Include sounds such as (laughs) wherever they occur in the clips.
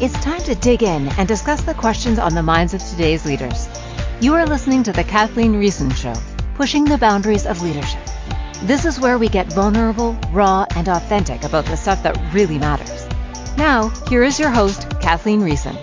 It's time to dig in and discuss the questions on the minds of today's leaders. You are listening to The Kathleen Riessen Show, pushing the boundaries of leadership. This is where we get vulnerable, raw, and authentic about the stuff that really matters. Now, here is your host, Kathleen Riessen.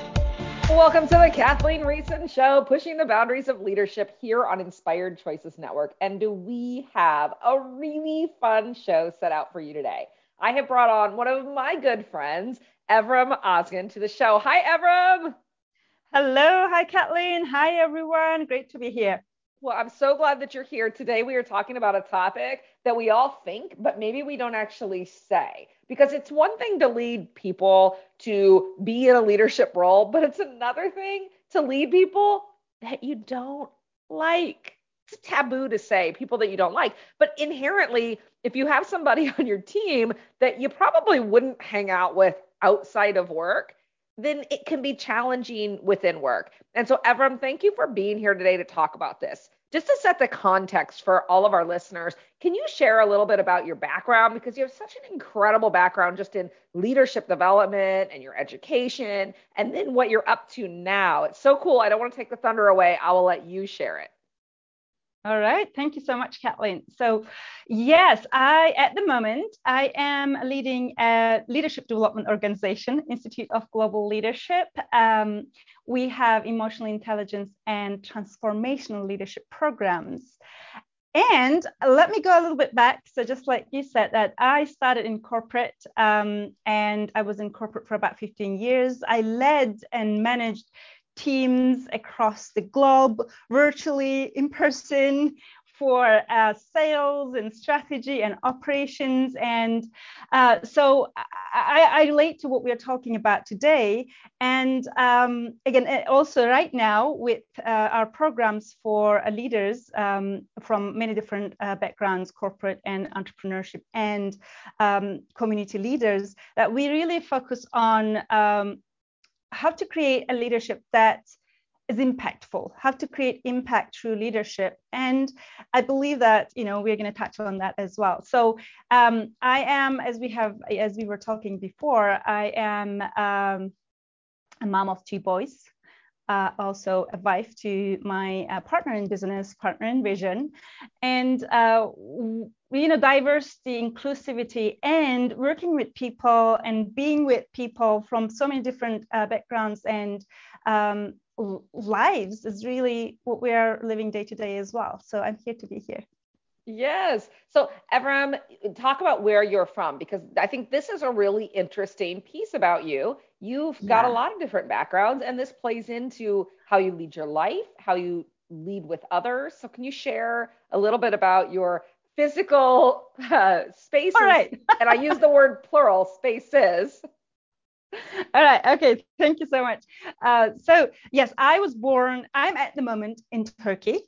Welcome to the Kathleen Riessen Show, pushing the boundaries of leadership here on Inspired Choices Network. And do we have a really fun show set out for you today? I have brought on one of my good friends, Evrim Ozgen to the show. Hi, Evrim. Hello. Hi, Kathleen. Hi, everyone. Great to be here. Well, I'm so glad that you're here. Today, we are talking about a topic that we all think, but maybe we don't actually say. Because it's one thing to lead people to be in a leadership role, but it's another thing to lead people that you don't like. It's taboo to say people that you don't like, but inherently, if you have somebody (laughs) on your team that you probably wouldn't hang out with outside of work, then it can be challenging within work. And so, Evrim, thank you for being here today to talk about this. Just to set the context for all of our listeners, can you share a little bit about your background? Because you have such an incredible background just in leadership development and your education, and then what you're up to now. It's so cool. I don't want to take the thunder away. I will let you share it. All right. Thank you so much, Kathleen. So, yes, I, at the moment, I am leading a leadership development organization, Institute of Global Leadership. Um, we have emotional intelligence and transformational leadership programs. And let me go a little bit back. So, just like you said, that I started in corporate um, and I was in corporate for about 15 years. I led and managed teams across the globe, virtually, in person, for uh, sales and strategy and operations. And uh, so I, I, relate to what we are talking about today. And um, again, also right now with uh, our programs for uh, leaders um, from many different uh, backgrounds, corporate and entrepreneurship and um, community leaders, that we really focus on um, how to create a leadership that is impactful how to create impact through leadership. And i believe that you know we're going to touch on that as well. So um, i am as we have as we were talking before i am um, a mom of two boys uh, also a wife to my uh, partner in business, partner in vision, and uh, you know diversity, inclusivity, and working with people and being with people from so many different uh, backgrounds and um, lives is really what we are living day to day as well. So I'm here to be here. Yes. So, Evrim, talk about where you're from because I think this is a really interesting piece about you. You've got yeah. a lot of different backgrounds, and this plays into how you lead your life, how you lead with others. So, can you share a little bit about your physical uh, spaces? All right. (laughs) and I use the word plural spaces. All right. Okay. Thank you so much. Uh, so, yes, I was born, I'm at the moment in Turkey,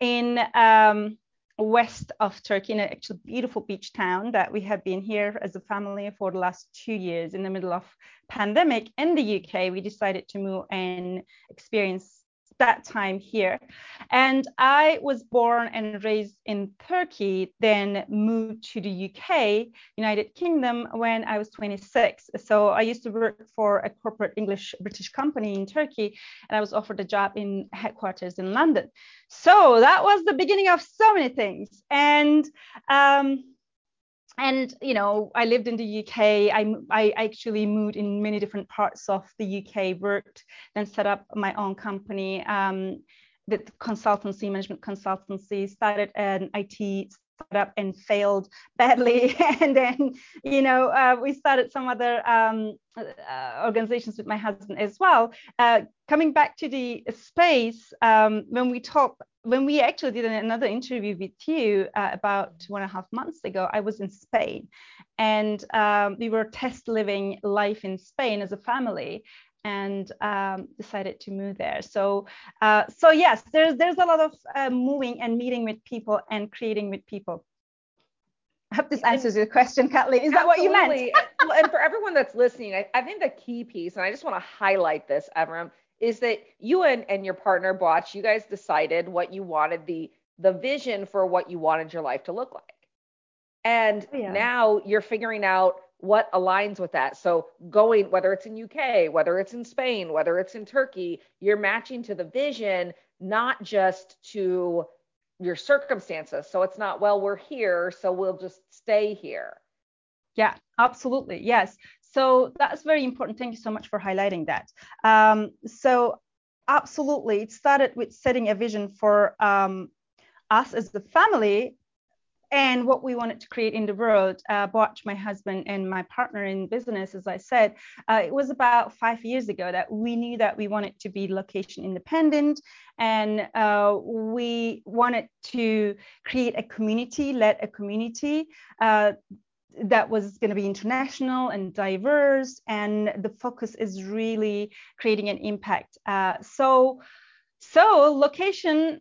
in um, west of Turkey in an actually beautiful beach town that we have been here as a family for the last two years in the middle of pandemic in the UK we decided to move and experience that time here. And I was born and raised in Turkey, then moved to the UK, United Kingdom, when I was 26. So I used to work for a corporate English British company in Turkey, and I was offered a job in headquarters in London. So that was the beginning of so many things. And um, and you know i lived in the uk I, I actually moved in many different parts of the uk worked then set up my own company um, the consultancy management consultancy started an it startup and failed badly. (laughs) And then you know uh, we started some other um, uh, organizations with my husband as well. Uh, coming back to the space um, when we talk when we actually did another interview with you uh, about two and a half months ago, I was in Spain. And um, we were test living life in Spain as a family and um, decided to move there. So, uh, so yes, there's there's a lot of uh, moving and meeting with people and creating with people. I hope this answers your question, Kathleen. Is that what you meant? and for everyone that's listening, I, I, think the key piece, and I just want to highlight this, Evrim, is that you and, and your partner Botch, you guys decided what you wanted the the vision for what you wanted your life to look like. And yeah. now you're figuring out what aligns with that. So going, whether it's in UK, whether it's in Spain, whether it's in Turkey, you're matching to the vision, not just to your circumstances. So it's not, well, we're here, so we'll just stay here. Yeah, absolutely. Yes. So that's very important. Thank you so much for highlighting that. Um, so absolutely, it started with setting a vision for um, us as the family and what we wanted to create in the world. Uh, my husband and my partner in business, as I said, uh, it was about five years ago that we knew that we wanted to be location independent and uh, we wanted to create a community, led a community uh, that was going to be international and diverse and the focus is really creating an impact uh, so so location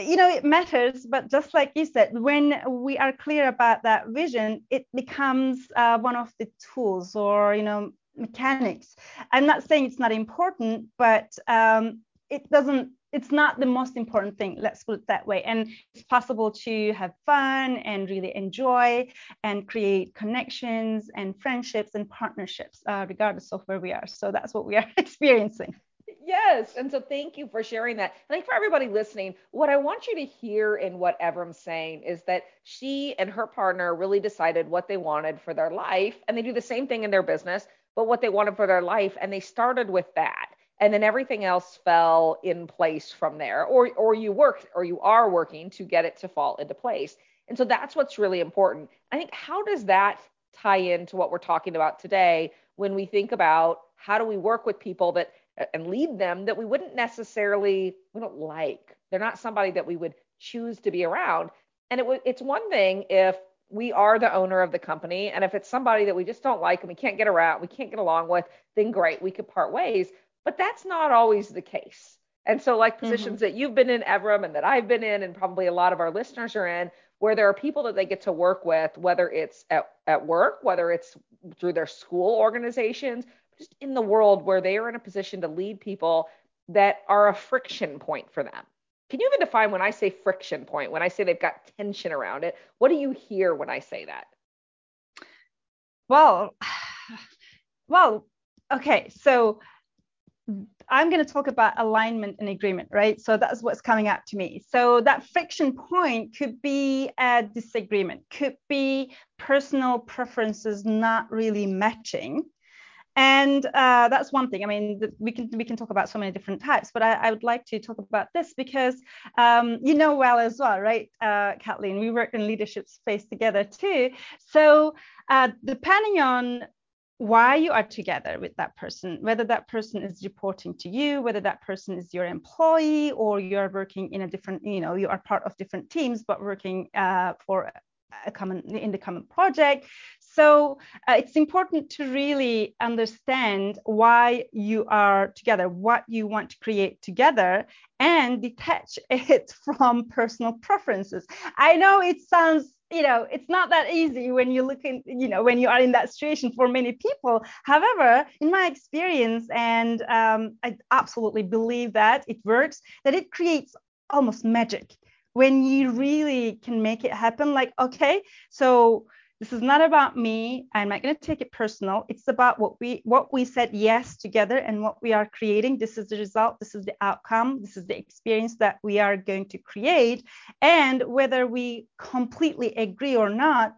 you know it matters but just like you said when we are clear about that vision it becomes uh, one of the tools or you know mechanics. I'm not saying it's not important but um, it doesn't it's not the most important thing let's put it that way. And it's possible to have fun and really enjoy and create connections and friendships and partnerships uh, regardless of where we are. So that's what we are (laughs) experiencing Yes. And so thank you for sharing that. I think for everybody listening, what I want you to hear in what Evrim's saying is that she and her partner really decided what they wanted for their life. And they do the same thing in their business, but what they wanted for their life. And they started with that and then everything else fell in place from there or or you worked or you are working to get it to fall into place and so that's what's really important i think how does that tie into what we're talking about today when we think about how do we work with people that and lead them that we wouldn't necessarily we don't like they're not somebody that we would choose to be around and it it's one thing if we are the owner of the company and if it's somebody that we just don't like and we can't get around we can't get along with then great we could part ways but that's not always the case. And so, like positions mm-hmm. that you've been in, Evrim, and that I've been in, and probably a lot of our listeners are in, where there are people that they get to work with, whether it's at, at work, whether it's through their school organizations, just in the world where they are in a position to lead people that are a friction point for them. Can you even define when I say friction point, when I say they've got tension around it? What do you hear when I say that? Well, (sighs) well, okay. So I'm going to talk about alignment and agreement, right? So that's what's coming up to me. So that friction point could be a disagreement, could be personal preferences not really matching. And uh, that's one thing. I mean, we can we can talk about so many different types, but I, I would like to talk about this because um, you know well as well, right, uh, Kathleen? We work in leadership space together too. So uh, depending on why you are together with that person, whether that person is reporting to you, whether that person is your employee, or you're working in a different, you know, you are part of different teams, but working uh, for a common in the common project. So uh, it's important to really understand why you are together, what you want to create together, and detach (laughs) it from personal preferences. I know it sounds you know it's not that easy when you look in you know when you are in that situation for many people however in my experience and um, i absolutely believe that it works that it creates almost magic when you really can make it happen like okay so this is not about me i'm not going to take it personal it's about what we what we said yes together and what we are creating this is the result this is the outcome this is the experience that we are going to create and whether we completely agree or not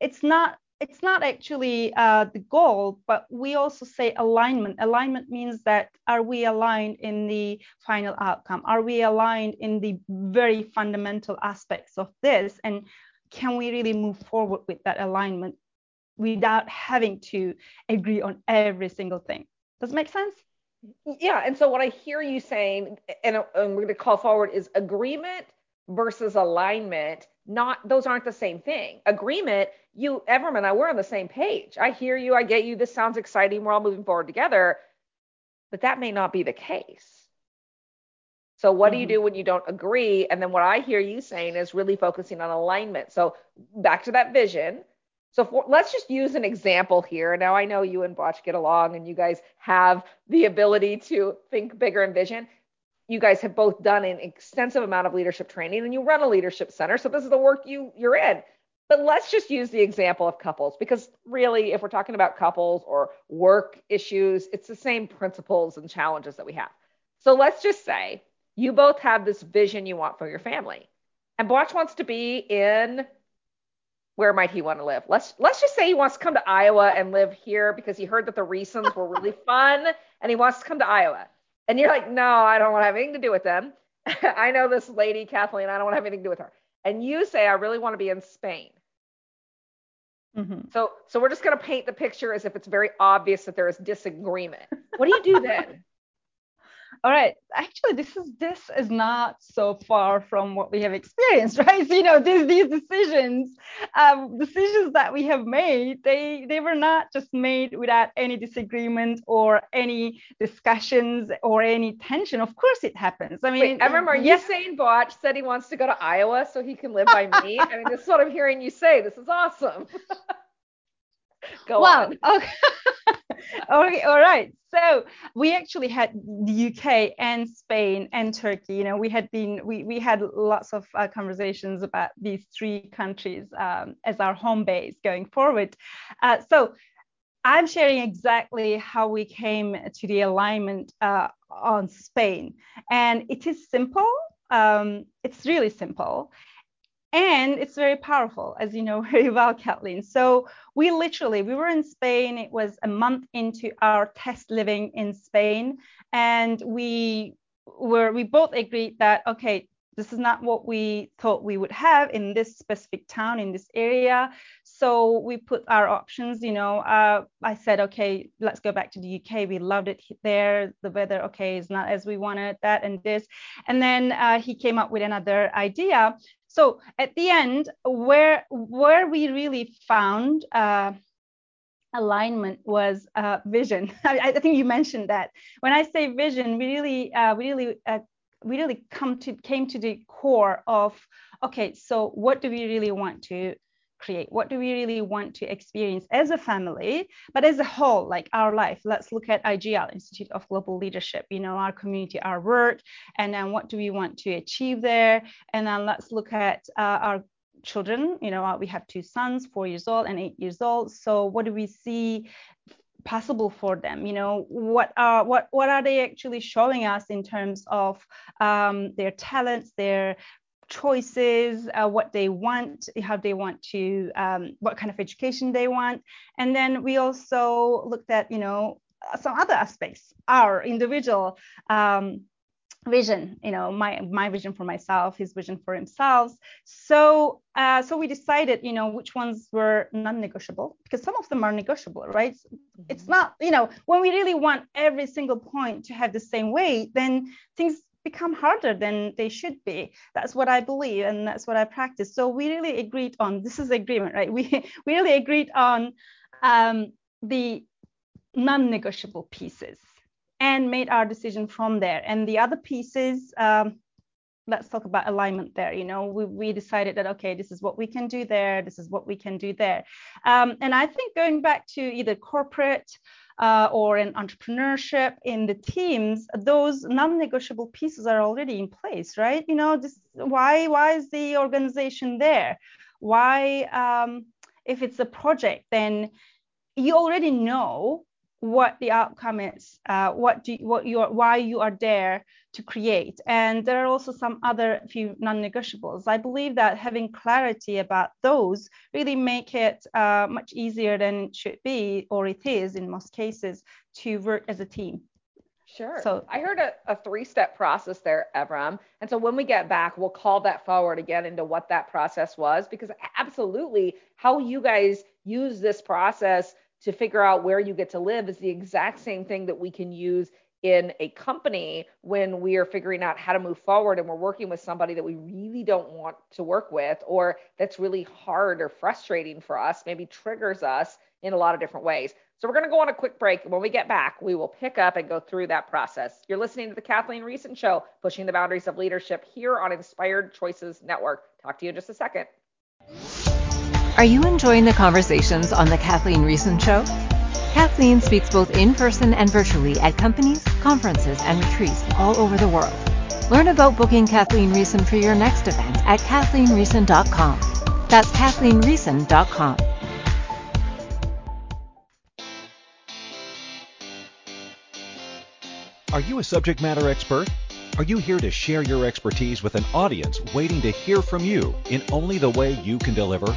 it's not it's not actually uh, the goal, but we also say alignment. Alignment means that are we aligned in the final outcome? Are we aligned in the very fundamental aspects of this? And can we really move forward with that alignment without having to agree on every single thing? Does it make sense? Yeah. And so what I hear you saying, and, and we're going to call forward, is agreement versus alignment. Not those aren't the same thing. Agreement, you, Evrim and I, we're on the same page. I hear you. I get you. This sounds exciting. We're all moving forward together. But that may not be the case. So what do you mm-hmm. do when you don't agree? And then what I hear you saying is really focusing on alignment. So back to that vision. So for, let's just use an example here. Now I know you and Botch get along and you guys have the ability to think bigger and vision. You guys have both done an extensive amount of leadership training and you run a leadership center. So this is the work you you're in. But let's just use the example of couples because really, if we're talking about couples or work issues, it's the same principles and challenges that we have. So let's just say you both have this vision you want for your family. And Blatch wants to be in where might he want to live? Let's let's just say he wants to come to Iowa and live here because he heard that the Riessens were really (laughs) fun and he wants to come to Iowa. And you're like, no, I don't want to have anything to do with them. (laughs) I know this lady, Kathleen, I don't want to have anything to do with her. And you say, I really want to be in Spain. Mm-hmm. So, so we're just going to paint the picture as if it's very obvious that there is disagreement. What do you do then? (laughs) all right. Actually this is this is not so far from what we have experienced (laughs) right? So, you know these these decisions um, decisions that we have made they they were not just made without any disagreement or any discussions or any tension. Of course it happens. I mean Wait, are you saying Blatch said he wants to go to iowa so he can live by me. I mean this is what i'm hearing you say. This is awesome (laughs) (laughs) go well, on okay (laughs) okay, all right. So we actually had the UK and Spain and Turkey. You know, we had been we we had lots of uh, conversations about these three countries um, as our home base going forward. Uh, so I'm sharing exactly how we came to the alignment uh, on Spain, and it is simple. Um, it's really simple and it's very powerful as you know (laughs) very well kathleen. So we literally we were in spain. It was a month into our test living in spain. And we were we both agreed that okay this is not what we thought we would have in this specific town in this area. So we put our options you know uh, i said okay let's go back to the uk we loved it there. The weather okay is not as we wanted that and this. And then uh, he came up with another idea so at the end, where where we really found uh, alignment was uh, vision. (laughs) I, I, think you mentioned that. When I say vision, we really uh, we really uh, we really come to came to the core of okay. So what do we really want to create? What do we really want to experience as a family, but as a whole, like our life? Let's look at IGL, Institute of Global Leadership, you know, our community, our work, and then what do we want to achieve there? And then let's look at uh, our children you know we have two sons four years old and eight years old so what do we see possible for them you know what are what what are they actually showing us in terms of um, their talents their choices, uh, what they want, how they want to, um, what kind of education they want. And then we also looked at, you know, some other aspects, our individual um, vision, you know, my my vision for myself, his vision for himself. So uh, so we decided, you know, which ones were non-negotiable because some of them are negotiable, right? Mm-hmm. It's not, you know, when we really want every single point to have the same weight, then things become harder than they should be. That's what I believe and that's what I practice. So we really agreed on this is agreement, right? (laughs) We we really agreed on um, the non-negotiable pieces and made our decision from there. And the other pieces, um, let's talk about alignment there. You know, we, we decided that okay, this is what we can do there, this is what we can do there. Um, and I think going back to either corporate uh, or in entrepreneurship in the teams, those non-negotiable pieces are already in place, right? You know, this why why is the organization there? Why um, if it's a project, then you already know what the outcome is, uh, what do you, what you are, why you are there to create, and there are also some other few non-negotiables. I believe that having clarity about those really make it uh, much easier than it should be, or it is in most cases, to work as a team. Sure. So I heard a, a three step process there, Evrim. And so when we get back, we'll call that forward again into what that process was, because absolutely how you guys use this process to figure out where you get to live is the exact same thing that we can use in a company when we are figuring out how to move forward and we're working with somebody that we really don't want to work with or that's really hard or frustrating for us, maybe triggers us in a lot of different ways. So we're going to go on a quick break. When we get back, we will pick up and go through that process. You're listening to the Kathleen Riessen Show, pushing the boundaries of leadership here on Inspired Choices Network. Talk to you in just a second. Are you enjoying the conversations on The Kathleen Riessen Show? Kathleen speaks both in person and virtually at companies, conferences, and retreats all over the world. Learn about booking Kathleen Riessen for your next event at kathleenriessen.com. That's KathleenRiessen.com. Are you a subject matter expert? Are you here to share your expertise with an audience waiting to hear from you in only the way you can deliver?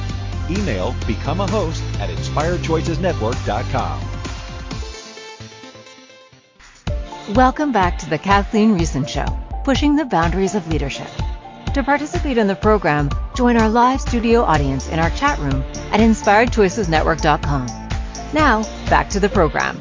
Email become a host at inspiredchoicesnetwork.com. Welcome back to the Kathleen Riessen Show, pushing the boundaries of leadership. To participate in the program, join our live studio audience in our chat room at inspiredchoicesnetwork.com. Now, back to the program.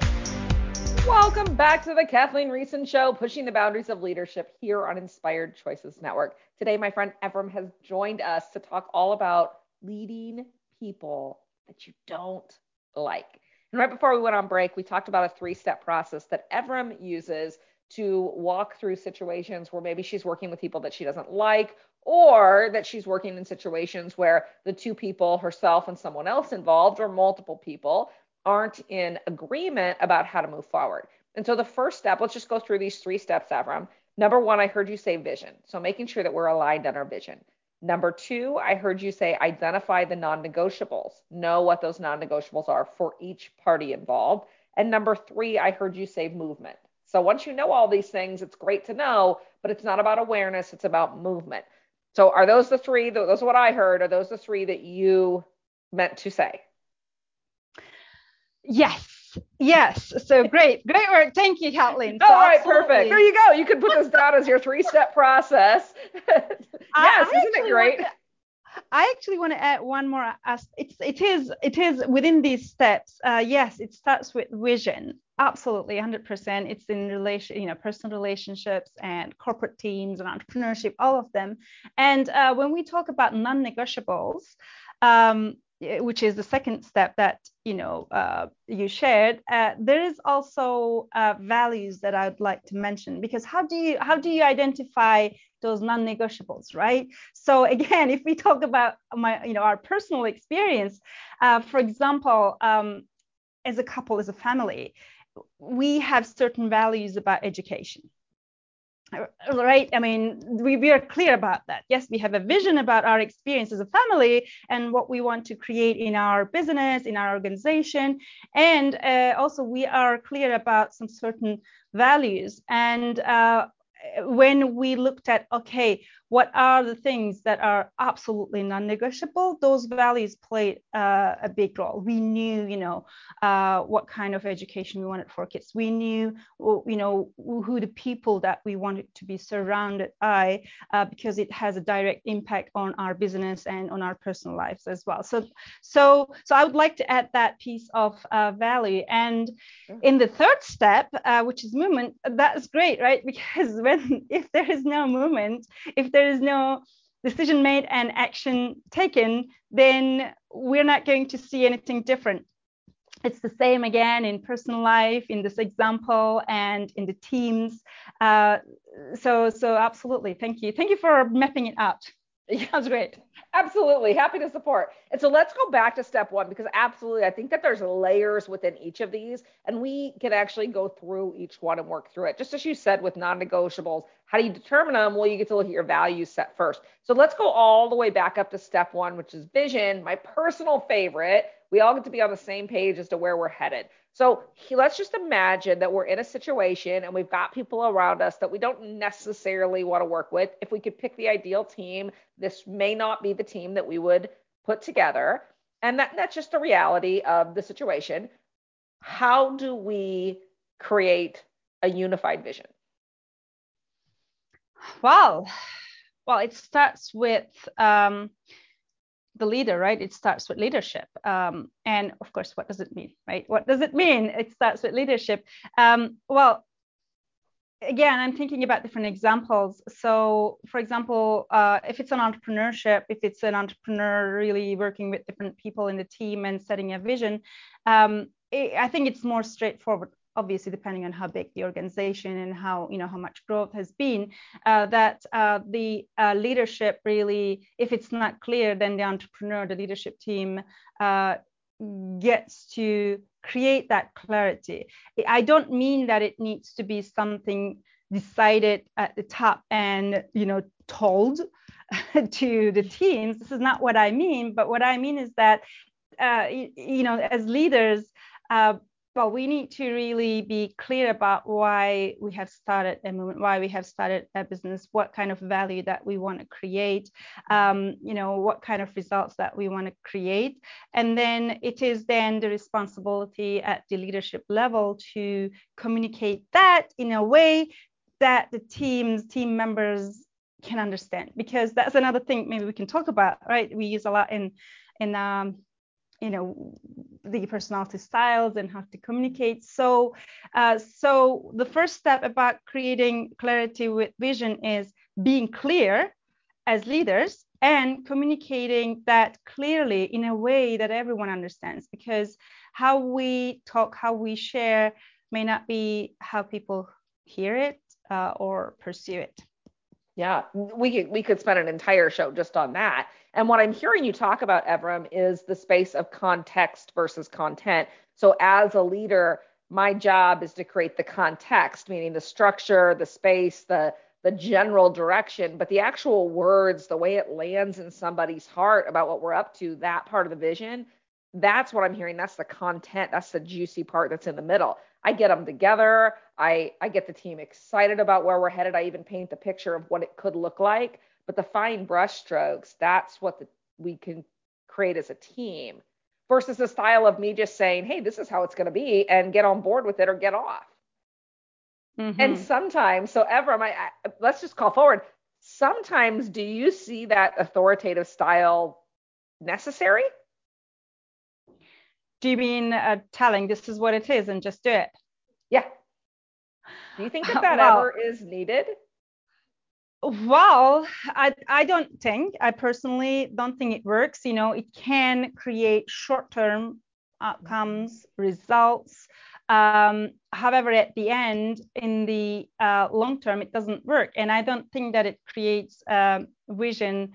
Welcome back to the Kathleen Riessen Show, pushing the boundaries of leadership here on Inspired Choices Network. Today, my friend Evrim has joined us to talk all about leading people that you don't like. And right before we went on break, we talked about a three step process that Evrim uses to walk through situations where maybe she's working with people that she doesn't like, or that she's working in situations where the two people, herself and someone else involved, or multiple people, aren't in agreement about how to move forward. And so the first step, let's just go through these three steps, Evrim. Number one, I heard you say vision. So making sure that we're aligned on our vision. Number two, I heard you say identify the non negotiables, know what those non negotiables are for each party involved. And number three, I heard you say movement. So once you know all these things, it's great to know, but it's not about awareness, it's about movement. So are those the three? Those are what I heard. Are those the three that you meant to say? Yes. Yes. So great. Great work. Thank you, Kathleen. So All right, absolutely. perfect. There you go. You can put this down as your three step process. (laughs) yes, I, isn't it great? To, I actually want to add one more. It's it is it is within these steps. Uh, yes, it starts with vision. Absolutely, 100%. It's in relation, you know, personal relationships and corporate teams and entrepreneurship, all of them. And uh, when we talk about non-negotiables, um, which is the second step that you know uh, you shared uh, there is also uh, values that i would like to mention because how do you how do you identify those non-negotiables right? So again if we talk about my you know our personal experience uh, for example um, as a couple as a family we have certain values about education right? I mean we, we are clear about that. Yes we have a vision about our experience as a family and what we want to create in our business in our organization. And uh, also we are clear about some certain values. And uh, when we looked at okay what are the things that are absolutely non-negotiable? Those values played uh, a big role. We knew you know uh, what kind of education we wanted for kids. We knew you know who the people that we wanted to be surrounded by uh, because it has a direct impact on our business and on our personal lives as well. So so so i would like to add that piece of uh, value. And in the third step uh, which is movement that's great right? (laughs) Because when if there is no movement if there there is no decision made and action taken, then we're not going to see anything different. It's the same again in personal life, in this example, and in the teams. Uh, so, so absolutely, thank you. Thank you for mapping it out. (laughs) That's great. Absolutely. Happy to support. And so let's go back to step one because absolutely, I think that there's layers within each of these, and we can actually go through each one and work through it. Just as you said with non negotiables, how do you determine them? Well, you get to look at your values set first. So let's go all the way back up to step one, which is vision, my personal favorite. We all get to be on the same page as to where we're headed. So let's just imagine that we're in a situation and we've got people around us that we don't necessarily want to work with. If we could pick the ideal team, this may not be the team that we would put together. And that, that's just the reality of the situation. How do we create a unified vision? Well, well, it starts with um, the leader, right? It starts with leadership. Um, and of course, what does it mean, right? What does it mean? It starts with leadership. Um, well, again, I'm thinking about different examples. So, for example, uh, if it's an entrepreneurship, if it's an entrepreneur really working with different people in the team and setting a vision, um, it, I think it's more straightforward. Obviously, depending on how big the organization and how you know how much growth has been, uh, that uh, the uh, leadership really, if it's not clear, then the entrepreneur, the leadership team, uh, gets to create that clarity. I don't mean that it needs to be something decided at the top and you know told (laughs) to the teams. This is not what I mean, but what I mean is that uh, you, you, know as leaders. Uh, well, we need to really be clear about why we have started a movement, why we have started a business, what kind of value that we want to create, um, you know, what kind of results that we want to create. And then it is then the responsibility at the leadership level to communicate that in a way that the teams, team members can understand. Because that's another thing maybe we can talk about, right? We use a lot in in um, you know the personality styles and how to communicate. So uh, so the first step about creating clarity with vision is being clear as leaders and communicating that clearly in a way that everyone understands because how we talk how we share may not be how people hear it uh, or pursue it yeah, we could we could spend an entire show just on that. And what I'm hearing you talk about, Evrim, is the space of context versus content. So as a leader, my job is to create the context, meaning the structure, the space, the the general direction, but the actual words, the way it lands in somebody's heart about what we're up to, that part of the vision, that's what I'm hearing. That's the content. That's the juicy part that's in the middle. I get them together. I, I get the team excited about where we're headed. I even paint the picture of what it could look like. But the fine brushstrokes, that's what the, we can create as a team versus the style of me just saying, hey, this is how it's going to be and get on board with it or get off. Mm-hmm. And sometimes, so Evrim, I, I, let's just call forward. Sometimes, do you see that authoritative style necessary? Do you mean uh, telling this is what it is and just do it? Yeah. Do you think (laughs) that that well, ever is needed? Well, I, I don't think, I personally don't think it works. You know, it can create short term outcomes, results. Um, however, at the end, in the uh, long term, it doesn't work. And I don't think that it creates a vision,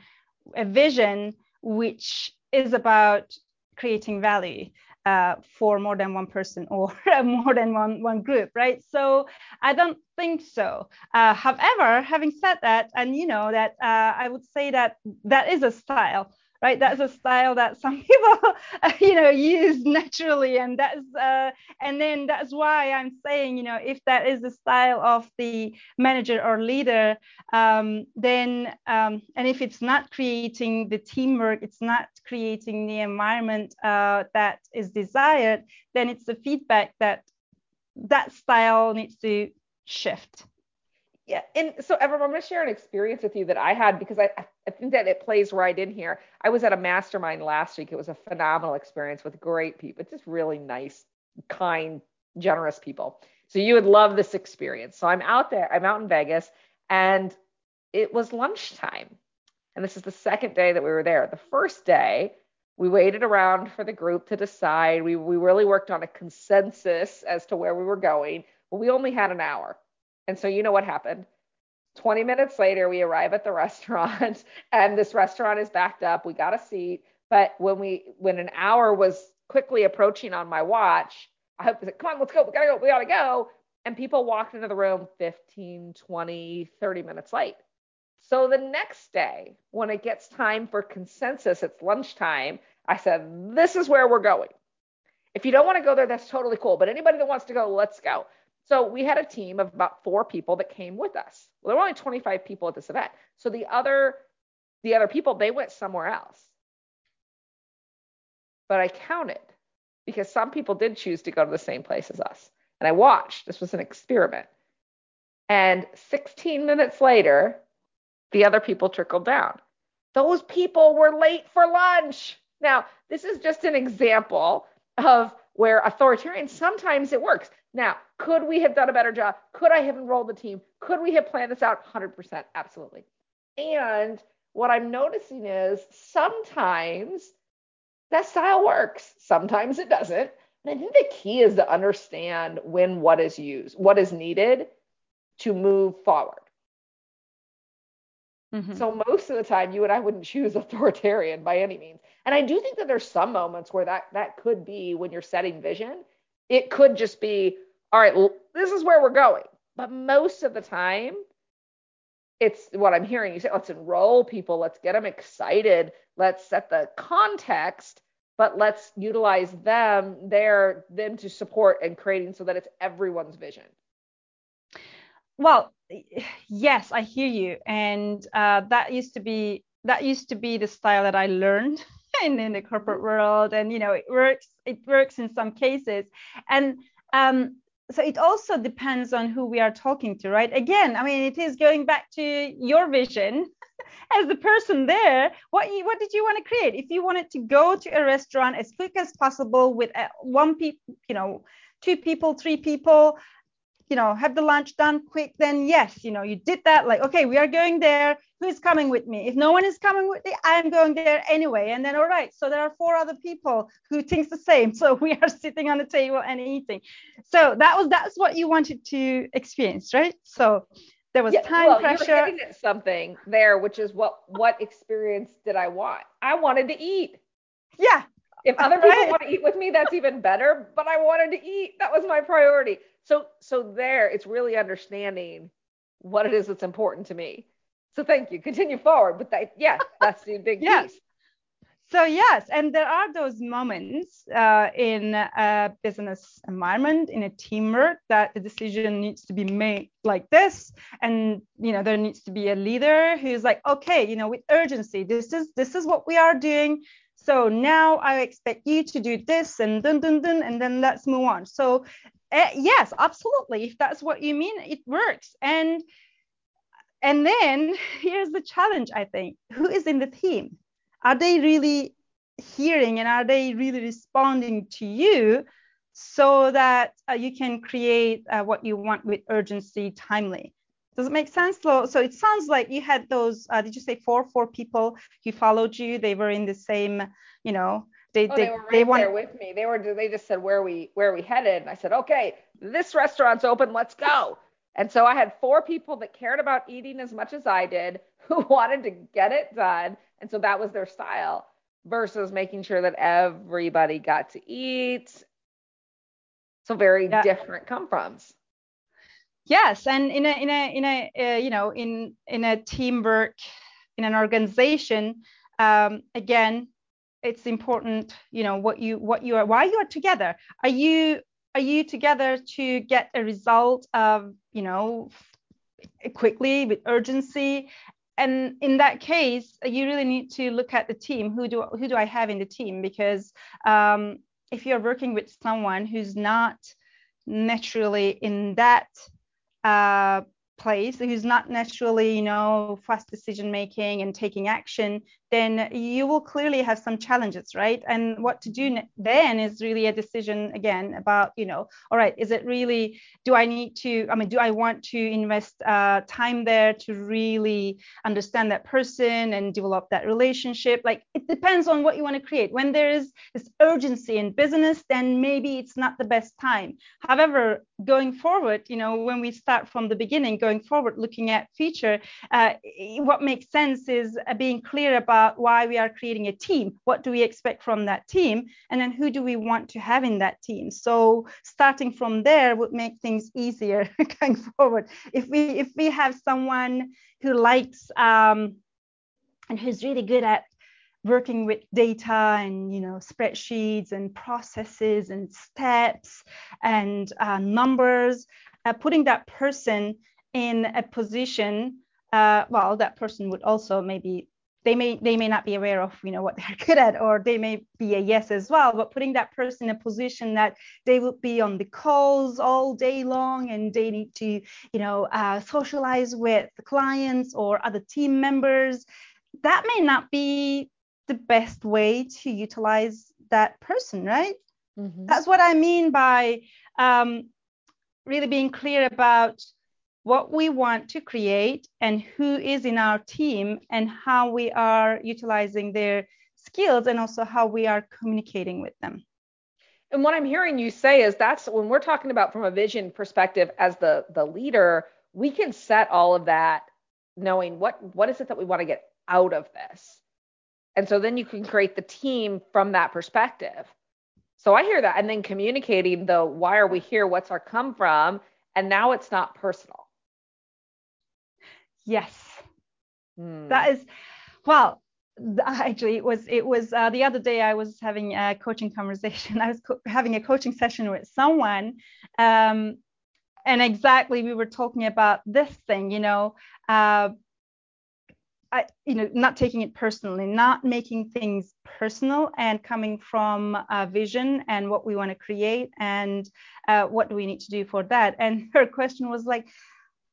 a vision which is about creating value uh, for more than one person (laughs) or more than one one group, right? So I don't think so. Uh, however, having said that, and you know that uh, I would say that that is a style right? That's a style that some (laughs) people you know use naturally. And that's uh, and then that's why i'm saying you know if that is the style of the manager or leader um, then um, and if it's not creating the teamwork it's not creating the environment uh, that is desired then it's the feedback that that style needs to shift yeah, and so Evrim, I'm going to share an experience with you that I had because I, I think that it plays right in here. I was at a mastermind last week. It was a phenomenal experience with great people, just really nice, kind, generous people. So you would love this experience. So I'm out there, I'm out in Vegas, and it was lunchtime. And this is the second day that we were there. The first day, we waited around for the group to decide. We, we really worked on a consensus as to where we were going, but we only had an hour. And so you know what happened? 20 minutes later, we arrive at the (laughs) restaurant and this restaurant is backed up. We got a seat. But when we when an hour was quickly approaching on my watch, I hope like, come on, let's go. We gotta go, we gotta go. And people walked into the room 15, 20, 30 minutes late. So the next day, when it gets time for consensus, it's lunchtime, I said, This is where we're going. If you don't want to go there, that's totally cool. But anybody that wants to go, let's go. So we had a team of about four people that came with us. Well, there were only 25 people at this event. So the other the other people they went somewhere else. But I counted because some people did choose to go to the same place as us. And I watched. This was an experiment. And 16 minutes later, the other people trickled down. Those people were late for lunch. Now, this is just an example of where authoritarian sometimes it works. Now, could we have done a better job? Could I have enrolled the team? Could we have planned this out? 100%, absolutely. And what I'm noticing is sometimes that style works, sometimes it doesn't. And I think the key is to understand when what is used, what is needed to move forward. Mm-hmm. So most of the time, you and I wouldn't choose authoritarian by any means. And I do think that there's some moments where that that could be when you're setting vision. It could just be, all right, this is where we're going. But most of the time, it's what I'm hearing you say. Let's enroll people. Let's get them excited. Let's set the context, but let's utilize them there them to support and creating so that it's everyone's vision. Well, yes, I hear you, and uh, that used to be that used to be the style that I learned (laughs) in, in the corporate mm-hmm. world, and you know it works. It works in some cases, and um, so it also depends on who we are talking to, right? Again, I mean, it is going back to your vision (laughs) as the person there. What you, what did you want to create? If you wanted to go to a restaurant as quick as possible with uh, one people, you know, two people, three people, you know, have the lunch done quick, then yes, you know, you did that. Like, okay, we are going there. Who's coming with me? If no one is coming with me, I'm going there anyway. And then, all right, so there are four other people who thinks the same. (laughs) So we are sitting on the table and eating. So that was that's what you wanted to experience, right? So there was yeah, time well, pressure. You're hitting at something there, which is what what experience did I want? I wanted to eat. Yeah. If other right. people want to eat with me, that's even better. But I wanted to eat. That was my priority. So so there, it's really understanding what it is that's important to me. So thank you. Continue forward. But that, yeah, (laughs) that's the big yes. piece. So yes, and there are those moments uh, in a business environment, in a teamwork, that the decision needs to be made like this, and you know there needs to be a leader who's like, okay, you know, with urgency, this is this is what we are doing. So now I expect you to do this, and dun dun dun, and then let's move on. So uh, yes, absolutely. If that's what you mean, it works. And and then (laughs) here's the challenge, I think. Who is in the team? Are they really hearing and are they really responding to you so that uh, you can create uh, what you want with urgency timely? Does it make sense? So, so it sounds like you had those, uh, did you say four, four people who followed you? They were in the same, you know, they, oh, they, they, were right they there with me. They were they just said where we where we headed, and I said, okay, this restaurant's open, let's go. And so I had four people that cared about eating as much as I did, (laughs) who wanted to get it done, and so that was their style. Versus making sure that everybody got to eat. So very yeah. different come froms. Yes, and in a in a in a uh, you know in in a teamwork in an organization, um, again it's important you know what you what you are why you are together. Are you are you together to get a result of you know quickly with urgency? And in that case you really need to look at the team. Who do who do i have in the team? Because um, if you're working with someone who's not naturally in that uh, place who's not naturally you know fast decision making and taking action then you will clearly have some challenges right? And what to do then is really a decision again about you know all right is it really do i need to i mean do i want to invest uh, time there to really understand that person and develop that relationship? Like it depends on what you want to create. When there is this urgency in business then maybe it's not the best time. However going forward you know when we start from the beginning going forward looking at future uh, what makes sense is uh, being clear about why we are creating a team. What do we expect from that team? And then who do we want to have in that team? So starting from there would make things easier (laughs) going forward. If we if we have someone who likes um, and who's really good at working with data and you know spreadsheets and processes and steps and uh, numbers uh, putting that person in a position uh, well that person would also maybe they may they may not be aware of you know what they're (laughs) good at or they may be a yes as well but putting that person in a position that they would be on the calls all day long and they need to you know uh, socialize with the clients or other team members that may not be the best way to utilize that person, right? Mm-hmm. That's what I mean by um, really being clear about what we want to create and who is in our team and how we are utilizing their skills and also how we are communicating with them. And what I'm hearing you say is that's when we're talking about from a vision perspective as the the leader, we can set all of that knowing what what is it that we want to get out of this. And so then you can create the team from that perspective. So I hear that and then communicating the why are we here? What's our come from? And now it's not personal. Yes. Mm. That is, well, (laughs) actually it was it was uh, the other day i was having a coaching conversation (laughs) i was co- having a coaching session with someone um, and exactly we were talking about this thing you know uh, I, you know not taking it personally not making things personal and coming from a vision and what we want to create and uh, what do we need to do for that and (laughs) her question was like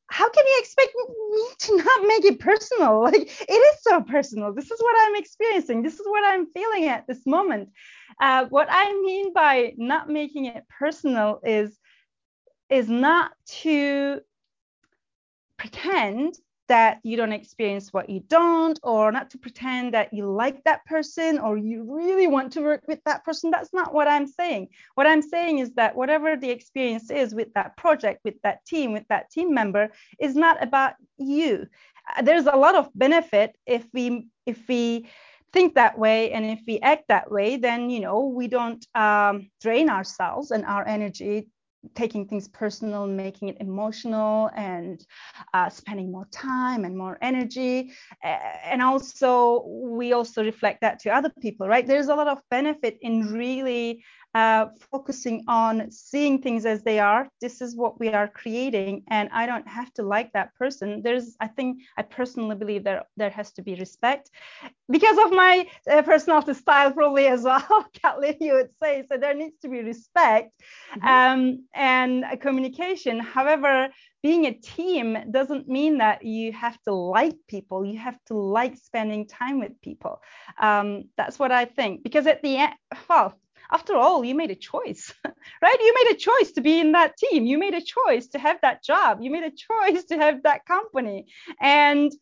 how can you expect me to not make it personal? (laughs) Like it is so personal. This is what I'm experiencing. This is what I'm feeling at this moment. Uh, what I mean by not making it personal is is not to pretend that you don't experience what you don't, or not to pretend that you like that person or you really want to work with that person. That's not what I'm saying. What I'm saying is that whatever the experience is with that project, with that team, with that team member, is not about you. Uh, there's a lot of benefit if we if we think that way and if we act that way then you know we don't um, drain ourselves and our energy taking things personal, making it emotional, and uh, spending more time and more energy. And also, we also reflect that to other people, right? There's a lot of benefit in really uh, focusing on seeing things as they are. This is what we are creating, and I don't have to like that person. There's, I think, I personally believe there there has to be respect because of my uh, personality style, probably as well. (laughs) Kathleen, you would say so. There needs to be respect mm-hmm. um, and communication. However, being a team doesn't mean that you have to like people. You have to like spending time with people. Um, that's what I think. Because at the end, well, after all, you made a choice, (laughs) right? You made a choice to be in that team. You made a choice to have that job. You made a choice to have that company. And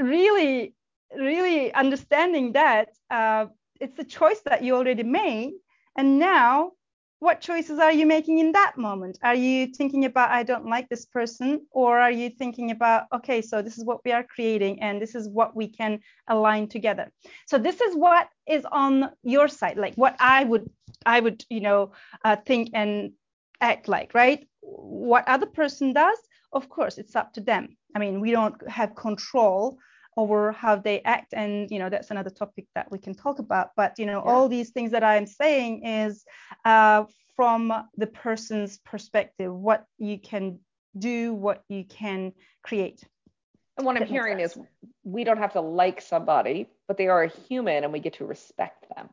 really, really understanding that uh, it's a choice that you already made. And now what choices are you making in that moment? Are you thinking about, I don't like this person? Or are you thinking about, okay, so this is what we are creating and this is what we can align together? So this is what is on your side, like what I would, I would, you know, uh, think and act like, right? What other person does, of course, it's up to them. I mean, we don't have control over how they act and you know that's another topic that we can talk about. But you know yeah. all these things that i'm saying is uh, from the person's perspective what you can do what you can create. And what i'm hearing is we don't have to like somebody but they are a human and we get to respect them.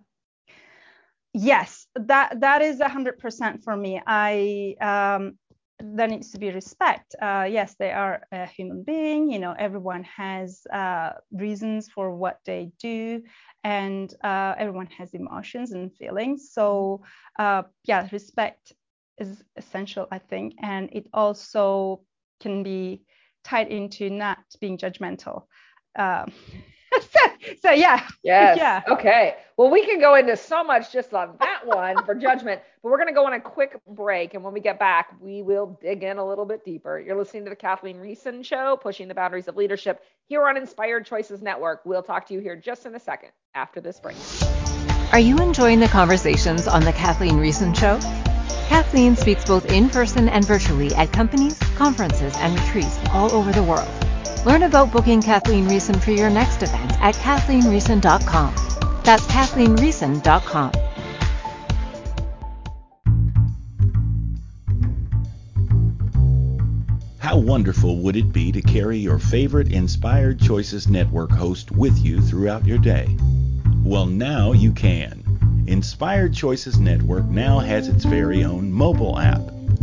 Yes that that is 100% for me. I um there needs to be respect. Uh, yes, they are a human being. You know, everyone has uh, reasons for what they do, and uh, everyone has emotions and feelings. So, uh, yeah, respect is essential, I think, and it also can be tied into not being judgmental. Um, (laughs) so yeah. Yes. (laughs) Yeah. Okay. Well, we can go into so much just on that one for judgment, but we're going to go on a quick break. And when we get back, we will dig in a little bit deeper. You're listening to the Kathleen Riessen Show, pushing the boundaries of leadership here on Inspired Choices Network. We'll talk to you here just in a second after this break. Are you enjoying the conversations on the Kathleen Riessen Show? Kathleen speaks both in person and virtually at companies, conferences, and retreats all over the world. Learn about booking Kathleen Riessen for your next event at kathleenriessen.com. That's kathleenriessen.com. How wonderful would it be to carry your favorite Inspired Choices Network host with you throughout your day? Well, now you can. Inspired Choices Network now has its very own mobile app.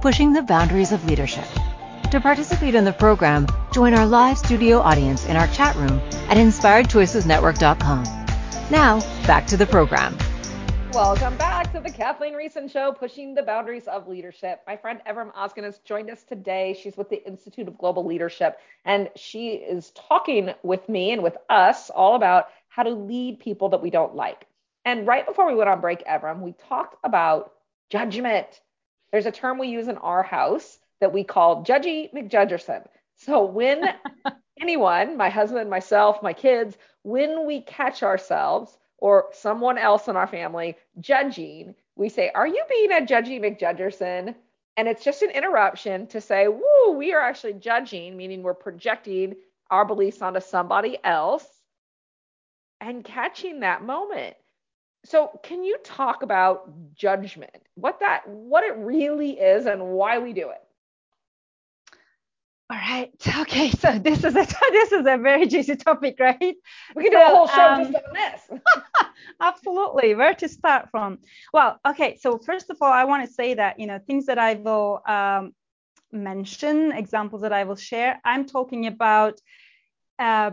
pushing the boundaries of leadership. To participate in the program, join our live studio audience in our chat room at inspiredchoicesnetwork.com. Now, back to the program. Welcome back to the Kathleen Riessen Show, pushing the boundaries of leadership. My friend Evrim Ozgen has joined us today. She's with the Institute of Global Leadership, and she is talking with me and with us all about how to lead people that we don't like. And right before we went on break, Evrim, we talked about judgment. There's a term we use in our house that we call Judgy McJudgerson. So when (laughs) anyone, my husband, myself, my kids, when we catch ourselves or someone else in our family judging, we say, Are you being a Judgy McJudgerson? And it's just an interruption to say, Woo, we are actually judging, meaning we're projecting our beliefs onto somebody else and catching that moment. So, can you talk about judgment? What that what it really is and why we do it? All right. Okay. (laughs) So this is a (laughs) this is a very juicy topic, right? We can do a whole show um, just on this. (laughs) absolutely. Where to start from? Well, okay. So first of all, I want to say that you know things that I will um, mention, examples that I will share. I'm talking about uh,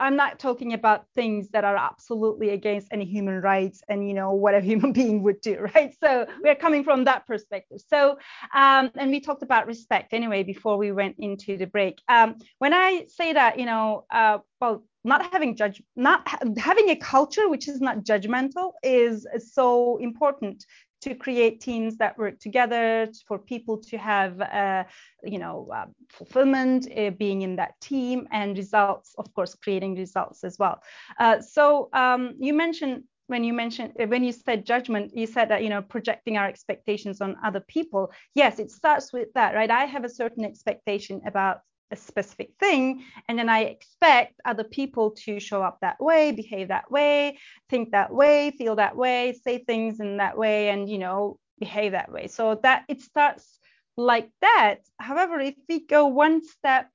I'm not talking about things that are absolutely against any human rights and you know what a (laughs) human being would do, right? So we're coming from that perspective. So um, and we talked about respect anyway before we went into the break. Um, when I say that, you know, uh, well, not having judge, not ha- having a culture which is not judgmental is, is so important to create teams that work together for people to have uh, you know uh, fulfillment uh, being in that team and results of course creating results as well. Uh, so um, you mentioned when you mentioned when you said judgment you said that you know projecting our expectations on other people. Yes it starts with that right? I have a certain expectation about a specific thing and then i expect other people to show up that way behave that way think that way feel that way say things in that way and you know behave that way. So that it starts like that. However if we go one step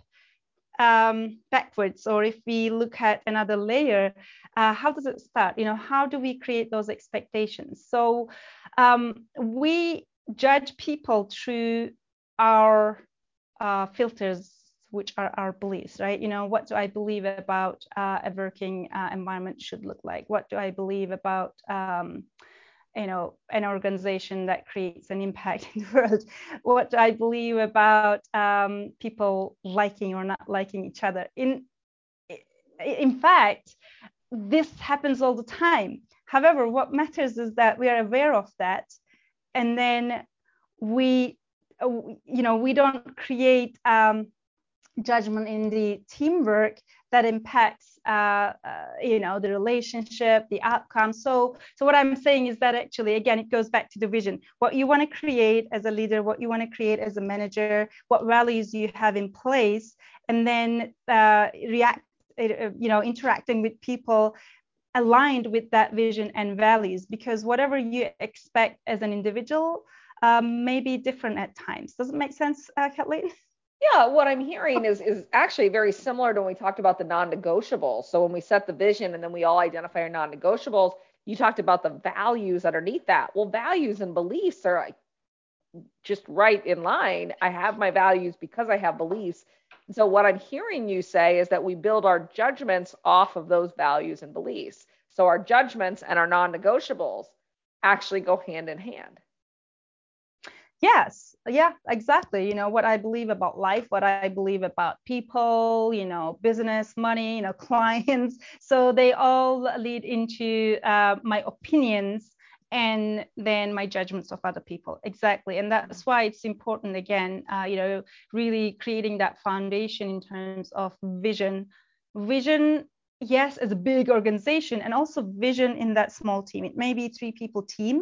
um, backwards or if we look at another layer uh, how does it start? You know how do we create those expectations? So um, we judge people through our uh, filters which are our beliefs, right? You know, what do I believe about uh, a working uh, environment should look like? What do I believe about, um, you know, an organization that creates an impact (laughs) in the world? What do I believe about um, people liking or not liking each other? In in fact, this happens all the time. However, what matters is that we are aware of that, and then we, you know, we don't create um, judgment in the teamwork that impacts uh, uh, you know the relationship the outcome. So so what i'm saying is that actually again it goes back to the vision. What you want to create as a leader what you want to create as a manager what values you have in place and then uh, react uh, you know interacting with people aligned with that vision and values. Because whatever you expect as an individual um, may be different at times. Does it make sense uh, kathleen yeah, what I'm hearing is is actually very similar to when we talked about the non-negotiables. So when we set the vision and then we all identify our non-negotiables, you talked about the values underneath that. Well, values and beliefs are just right in line. I have my values because I have beliefs. And so what I'm hearing you say is that we build our judgments off of those values and beliefs. So our judgments and our non-negotiables actually go hand in hand. Yes, yeah, exactly. You know, what I believe about life, what I believe about people, you know, business, money, you know, (laughs) clients. So they all lead into uh, my opinions and then my judgments of other people exactly and that's why it's important again uh, you know really creating that foundation in terms of vision vision yes as a big organization and also vision in that small team it may be three people team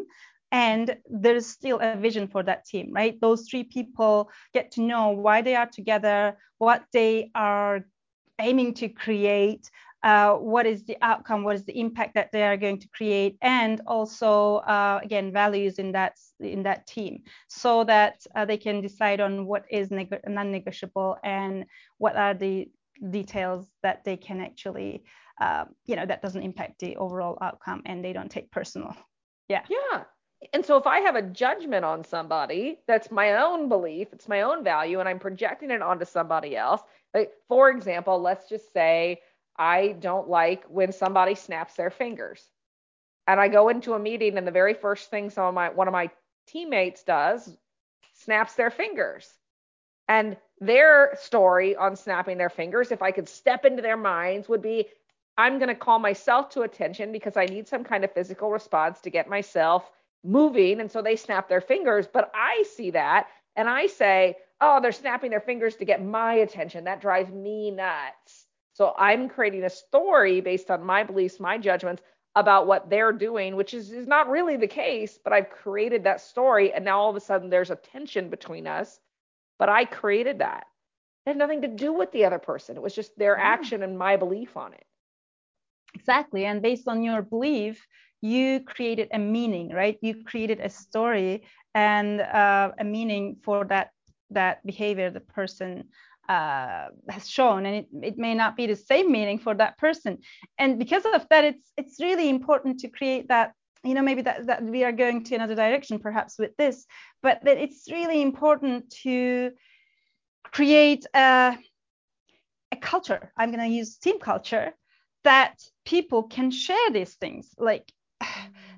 and there's still a vision for that team right those three people get to know why they are together what they are aiming to create uh, what is the outcome, what is the impact that they are going to create, and also uh, again values in that in that team, so that uh, they can decide on what is neg- non-negotiable and what are the details that they can actually, uh, you know, that doesn't impact the overall outcome and they don't take personal. Yeah. Yeah. And so if I have a judgment on somebody, that's my own belief, it's my own value, and I'm projecting it onto somebody else. Like, for example, let's just say I don't like when somebody snaps their fingers. And I go into a meeting and the very first thing some of my one of my teammates does snaps their fingers. And their story on snapping their fingers, if I could step into their minds, would be I'm going to call myself to attention because I need some kind of physical response to get myself moving. And so they snap their fingers. But I see that and I say, oh, they're snapping their fingers to get my attention. That drives me nuts. So I'm creating a story based on my beliefs, my judgments about what they're doing, which is, is not really the case, but I've created that story. And now all of a sudden there's a tension between us. But I created that. It had nothing to do with the other person. It was just their action and my belief on it. Exactly. And based on your belief, you created a meaning, right? You created a story and uh, a meaning for that that behavior the person uh, has shown, and it, it may not be the same meaning for that person. And because of that, it's it's really important to create that. You know, maybe that, that we are going to another direction perhaps with this, but that it's really important to create a, a culture. I'm going to use team culture that people can share these things. Like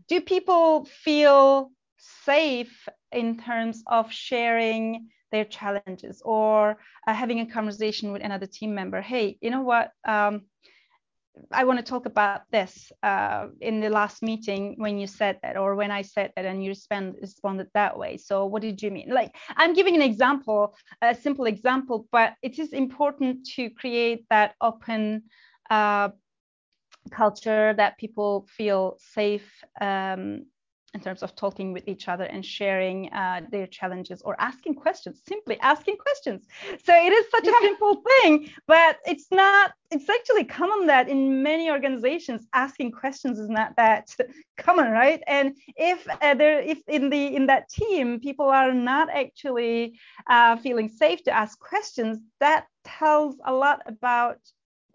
do people feel safe in terms of sharing their challenges or uh, having a conversation with another team member? Hey you know what? Um, i want to talk about this uh, in the last meeting when you said that or when i said that and you respond, responded that way. So what did you mean? Like i'm giving an example a simple example but it is important to create that open uh, culture that people feel safe um, in terms of talking with each other and sharing uh, their challenges or asking questions simply asking questions so it is such yeah. a simple thing but it's not it's actually common that in many organizations asking questions is not that (laughs) common right and if uh, there if in the in that team people are not actually uh, feeling safe to ask questions that tells a lot about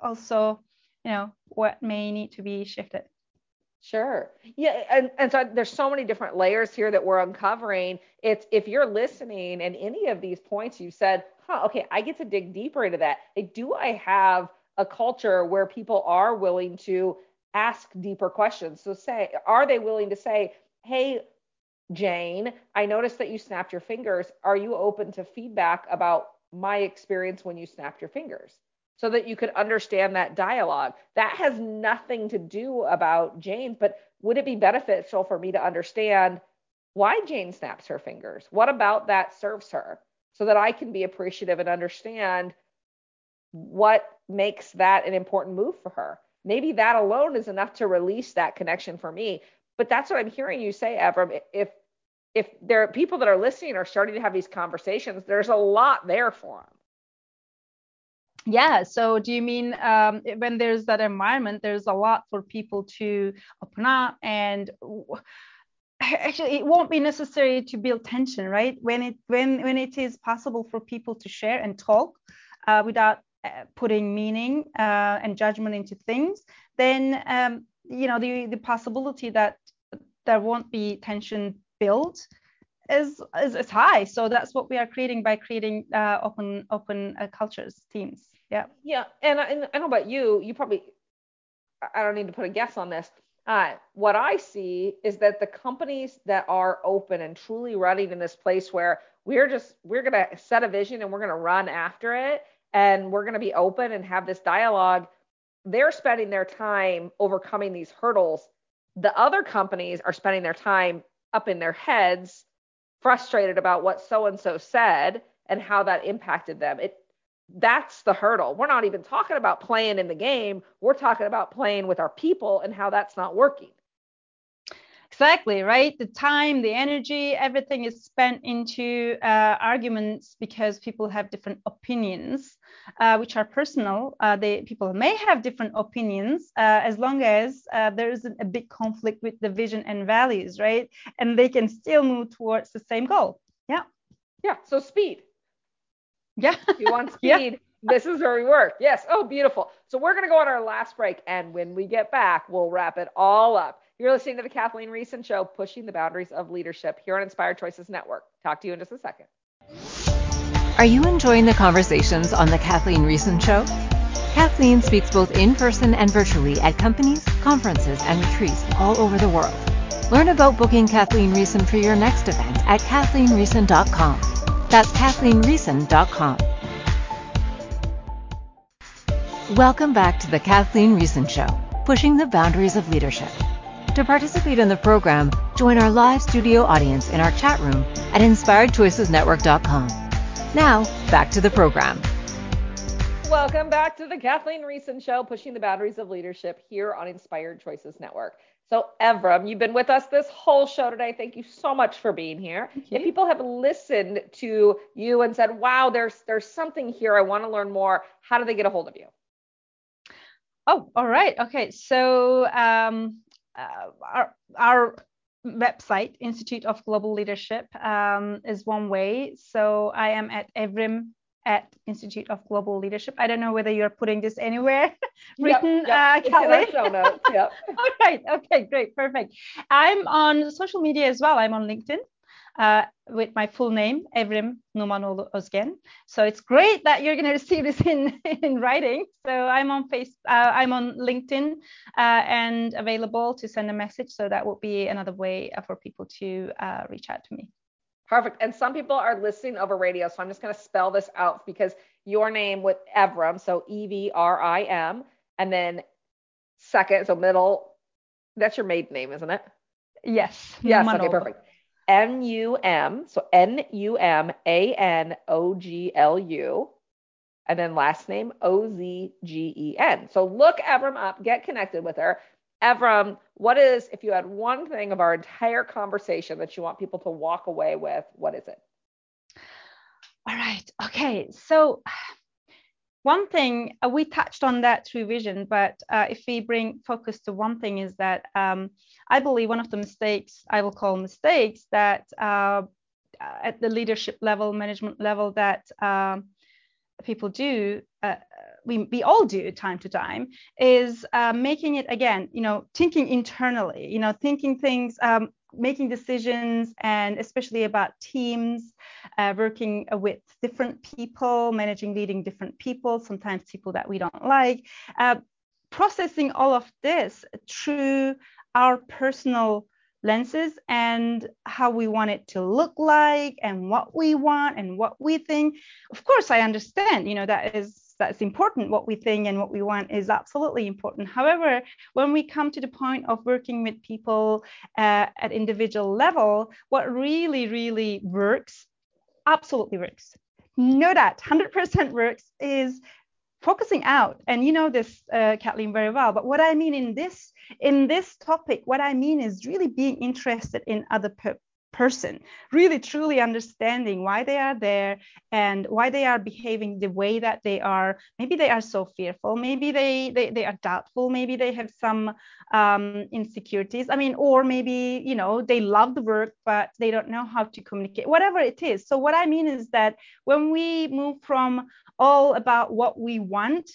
also you know what may need to be shifted Sure. Yeah, and, and so there's so many different layers here that we're uncovering. It's if you're listening and any of these points you said, huh, okay, I get to dig deeper into that. Like, do I have a culture where people are willing to ask deeper questions? So say, are they willing to say, hey, Jane, I noticed that you snapped your fingers. Are you open to feedback about my experience when you snapped your fingers? So that you could understand that dialogue. That has nothing to do about Jane, but would it be beneficial for me to understand why Jane snaps her fingers? What about that serves her so that I can be appreciative and understand what makes that an important move for her? Maybe that alone is enough to release that connection for me. But that's what I'm hearing you say, Evrim. If if there are people that are listening are starting to have these conversations, there's a lot there for them yeah so do you mean um, when there's that environment there's a lot for people to open up and actually it won't be necessary to build tension right? When it when when it is possible for people to share and talk uh, without uh, putting meaning uh, and judgment into things then um, you know the the possibility that there won't be tension built is, is, is high. So that's what we are creating by creating uh, open open uh, cultures teams yeah. Yeah. And I, and I know about you, you probably, I don't need to put a guess on this. Uh, what I see is that the companies that are open and truly running in this place where we're just, we're going to set a vision and we're going to run after it and we're going to be open and have this dialogue, they're spending their time overcoming these hurdles. The other companies are spending their time up in their heads, frustrated about what so and so said and how that impacted them. It that's the hurdle. We're not even talking about playing in the game. We're talking about playing with our people and how that's not working. Exactly, right? The time, the energy, everything is spent into uh, arguments because people have different opinions, uh, which are personal. Uh, they people may have different opinions uh, as long as uh, there isn't a big conflict with the vision and values, right? And they can still move towards the same goal. Yeah. Yeah. So speed. Yeah. you want (laughs) speed. yeah. This is where we work. Yes. Oh, beautiful. So we're going to go on our last break. And when we get back, we'll wrap it all up. You're listening to the Kathleen Riessen Show, pushing the boundaries of leadership here on Inspired Choices Network. Talk to you in just a second. Are you enjoying the conversations on the Kathleen Riessen Show? Kathleen speaks both in person and virtually at companies, conferences, and retreats all over the world. Learn about booking Kathleen Riessen for your next event at kathleenriessen.com. That's kathleenriessen.com. Welcome back to the Kathleen Riessen Show, pushing the boundaries of leadership. To participate in the program, join our live studio audience in our chat room at inspiredchoicesnetwork.com. Now, back to the program. Welcome back to the Kathleen Riessen Show, pushing the boundaries of leadership here on Inspired Choices Network. So, Evrim, you've been with us this whole show today. Thank you so much for being here. If people have listened to you and said, "Wow, there's there's something here. I want to learn more," how do they get a hold of you? Oh, all right. Okay. So, um, uh, our, our website, Institute of Global Leadership, um, is one way. So I am at Evrim at Institute of Global Leadership. I don't know whether you're putting this anywhere (laughs) written, yep, yep. Uh, Kelly. show notes. Yep. (laughs) All right. Okay. Great. Perfect. I'm on social media as well. I'm on LinkedIn uh, with my full name, Evrim Numanoğlu Özgen. So it's great that you're going (laughs) to receive this in, in writing. So I'm on face, uh, I'm on LinkedIn uh, and available to send a message. So that will be another way for people to uh, reach out to me. Perfect. And some people are listening over radio. So I'm just going to spell this out because your name with Evrim, so E V R I M, and then second, so middle, that's your maiden name, isn't it? Yes. Yes. Okay, perfect. N U M, so N U M A N O G L U, and then last name O Z G E N. So look Evrim up, get connected with her. Evrim, what is, if you had one thing of our entire conversation that you want people to walk away with, what is it? All right. Okay. So one thing uh, we touched on that through vision, but uh, if we bring focus to one thing, is that um, I believe one of the mistakes I will call mistakes that uh, at the leadership level, management level, that um, people do, uh, we, we all do time to time, is uh, making it again, you know, thinking internally, you know, thinking things um, making decisions and especially about teams, uh, working with different people, managing, leading different people, sometimes people that we don't like, uh, processing all of this through our personal lenses and how we want it to look like and what we want and what we think. Of course, I understand, you know, that is that's important. What we think and what we want is absolutely important. However, when we come to the point of working with people uh, at individual level, what really, really works, absolutely works. Know that 100% works is focusing out and you know this uh, kathleen very well but what i mean in this in this topic what i mean is really being interested in other pe- person, really truly understanding why they are there and why they are behaving the way that they are. Maybe they are so fearful, maybe they they, they are doubtful, maybe they have some um, insecurities. I mean, or maybe you know they love the work but they don't know how to communicate. Whatever it is. So what I mean is that when we move from all about what we want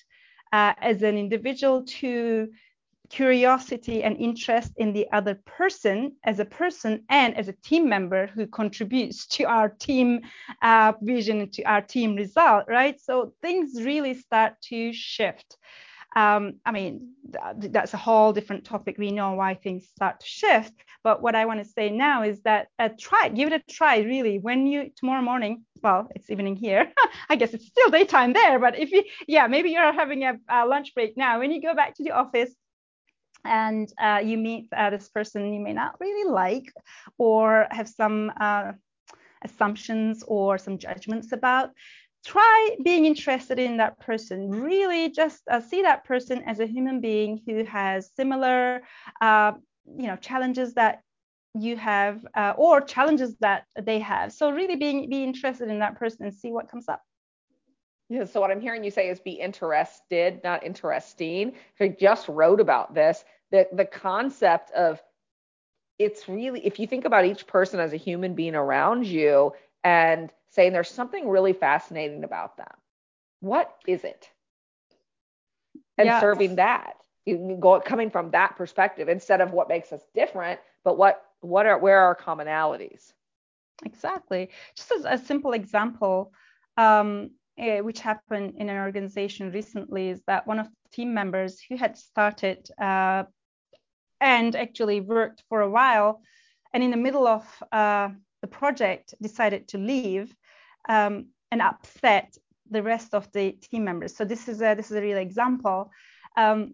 uh, as an individual to curiosity and interest in the other person as a person and as a team member who contributes to our team uh, vision to our team result right so things really start to shift um, I mean, that's a whole different topic. We know why things start to shift. But what I want to say now is that uh, try, give it a try, really. When you, tomorrow morning, well, it's evening here. (laughs) I guess it's still daytime there. But if you, yeah, maybe you're having a, a lunch break now. When you go back to the office, and uh, you meet uh, this person you may not really like or have some uh, assumptions or some judgments about try being interested in that person really just uh, see that person as a human being who has similar uh, you know challenges that you have uh, or challenges that they have. So really being be interested in that person and see what comes up. Yeah, so what I'm hearing you say is be interested, not interesting. I just wrote about this. The the concept of it's really if you think about each person as a human being around you and saying there's something really fascinating about them. What is it? And yeah. serving that. You go coming from that perspective instead of what makes us different, but what what are where are our commonalities? Exactly. Just as a simple example, um, uh, which happened in an organization recently is that one of the team members who had started uh, and actually worked for a while and in the middle of uh, the project decided to leave um, and upset the rest of the team members. So this is a this is a real example. Um,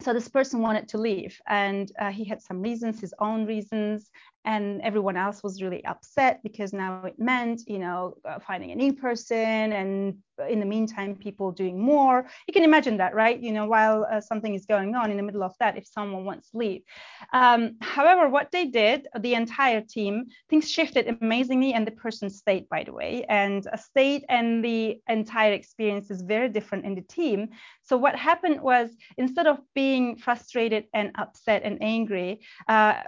so this person wanted to leave and uh, he had some reasons his own reasons and everyone else was really upset because now it meant you know uh, finding a new person and in the meantime people doing more. You can imagine that right? You know while uh, something is going on in the middle of that if someone wants to leave. Um, however what they did the entire team things shifted amazingly and the person stayed by the way. And uh, stayed and the entire experience is very different in the team. So what happened was instead of being frustrated and upset and angry uh,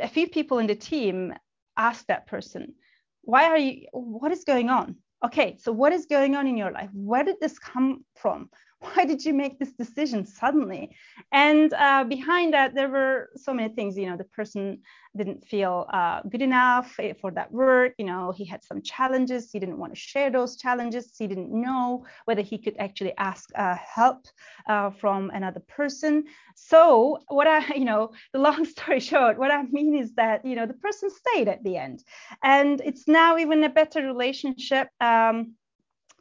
a few people in the team asked that person why are you what is going on okay, so what is going on in your life? Where did this come from? Why did you make this decision suddenly? And uh, behind that there were so many things you know the person didn't feel uh, good enough for that work you know he had some challenges he didn't want to share those challenges he didn't know whether he could actually ask uh, help uh, from another person. So what i (laughs) you know the long story (laughs) short what i mean is that you know the person stayed at the end. And it's now even a better relationship um,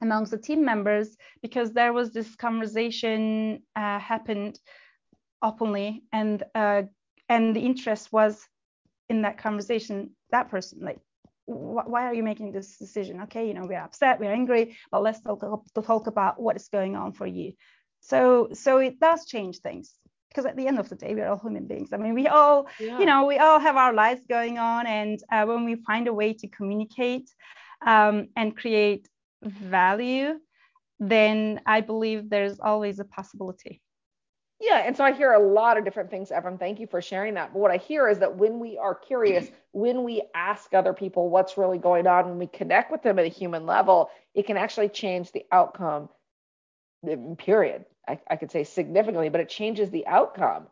amongst the team members because there was this conversation uh, happened openly and uh, and the interest was in that conversation that person like wh- why are you making this decision? Okay you know we're upset we're angry but let's talk, to talk about what is going on for you. So so it does change things because at the end of the day we're all human beings. I mean we all yeah. you know we all have our lives going on and uh, when we find a way to communicate um, and create value, then I believe there's always a possibility. Yeah, and so I hear a lot of different things, Evrim. Thank you for sharing that. But what I hear is that when we are curious, (clears throat) when we ask other people what's really going on, when we connect with them at a human level, it can actually change the outcome, period. I, I could say significantly, but it changes the outcome.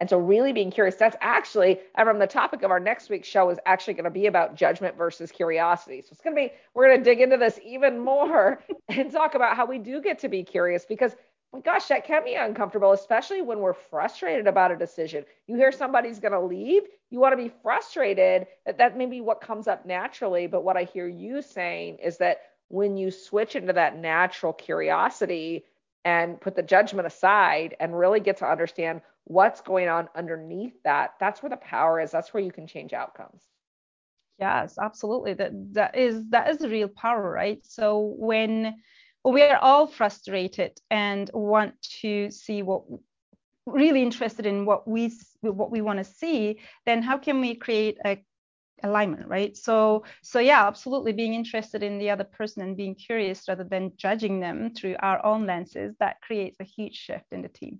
And so, really being curious, that's actually, Evrim, the topic of our next week's show is actually going to be about judgment versus curiosity. So, it's going to be, we're going to dig into this even more (laughs) and talk about how we do get to be curious because, my gosh, that can be uncomfortable, especially when we're frustrated about a decision. You hear somebody's going to leave, you want to be frustrated. That, that may be what comes up naturally. But what I hear you saying is that when you switch into that natural curiosity, and put the judgment aside and really get to understand what's going on underneath that that's where the power is. That's where you can change outcomes. Yes absolutely. That that is that is the real power right? So when we are all frustrated and want to see what really interested in what we what we want to see then how can we create a alignment right? So so yeah absolutely being interested in the other person and being curious rather than judging them through our own lenses that creates a huge shift in the team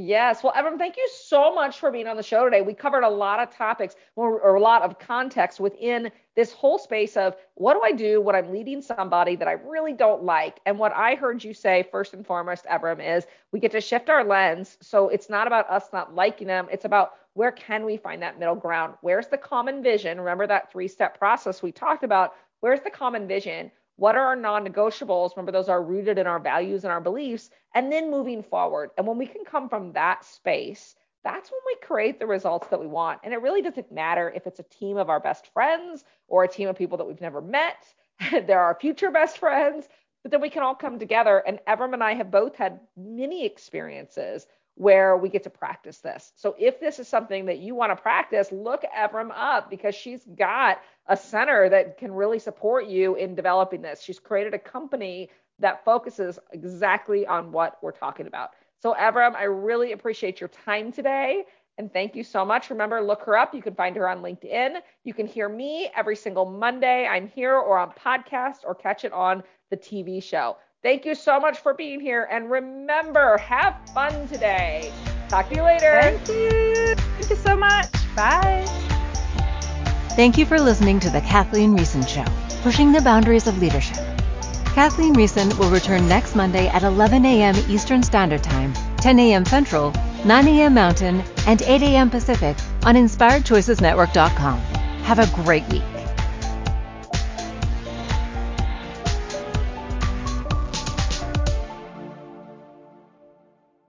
Yes. Well, Evrim, thank you so much for being on the show today. We covered a lot of topics or, or, a lot of context within this whole space of what do I do when I'm leading somebody that I really don't like? And what I heard you say first and foremost, Evrim, is we get to shift our lens. So it's not about us not liking them. It's about where can we find that middle ground? Where's the common vision? Remember that three step process we talked about? Where's the common vision? What are our non negotiables? Remember, those are rooted in our values and our beliefs, and then moving forward. And when we can come from that space, that's when we create the results that we want. And it really doesn't matter if it's a team of our best friends or a team of people that we've never met. (laughs) They're our future best friends, but then we can all come together. And Evrim and I have both had many experiences where we get to practice this. So if this is something that you want to practice, look Evrim up because she's got a center that can really support you in developing this. She's created a company that focuses exactly on what we're talking about. So Evrim, I really appreciate your time today. And thank you so much. Remember, look her up. You can find her on LinkedIn. You can hear me every single Monday. I'm here or on podcast or catch it on the TV show. Thank you so much for being here. And remember, have fun today. Talk to you later. Thank you. Thank you so much. Bye. Thank you for listening to The Kathleen Riessen Show, pushing the boundaries of leadership. Kathleen Riessen will return next Monday at 11 a.m. Eastern Standard Time, 10 a.m. Central, 9 a.m. Mountain, and 8 a.m. Pacific on InspiredChoicesNetwork.com. Have a great week.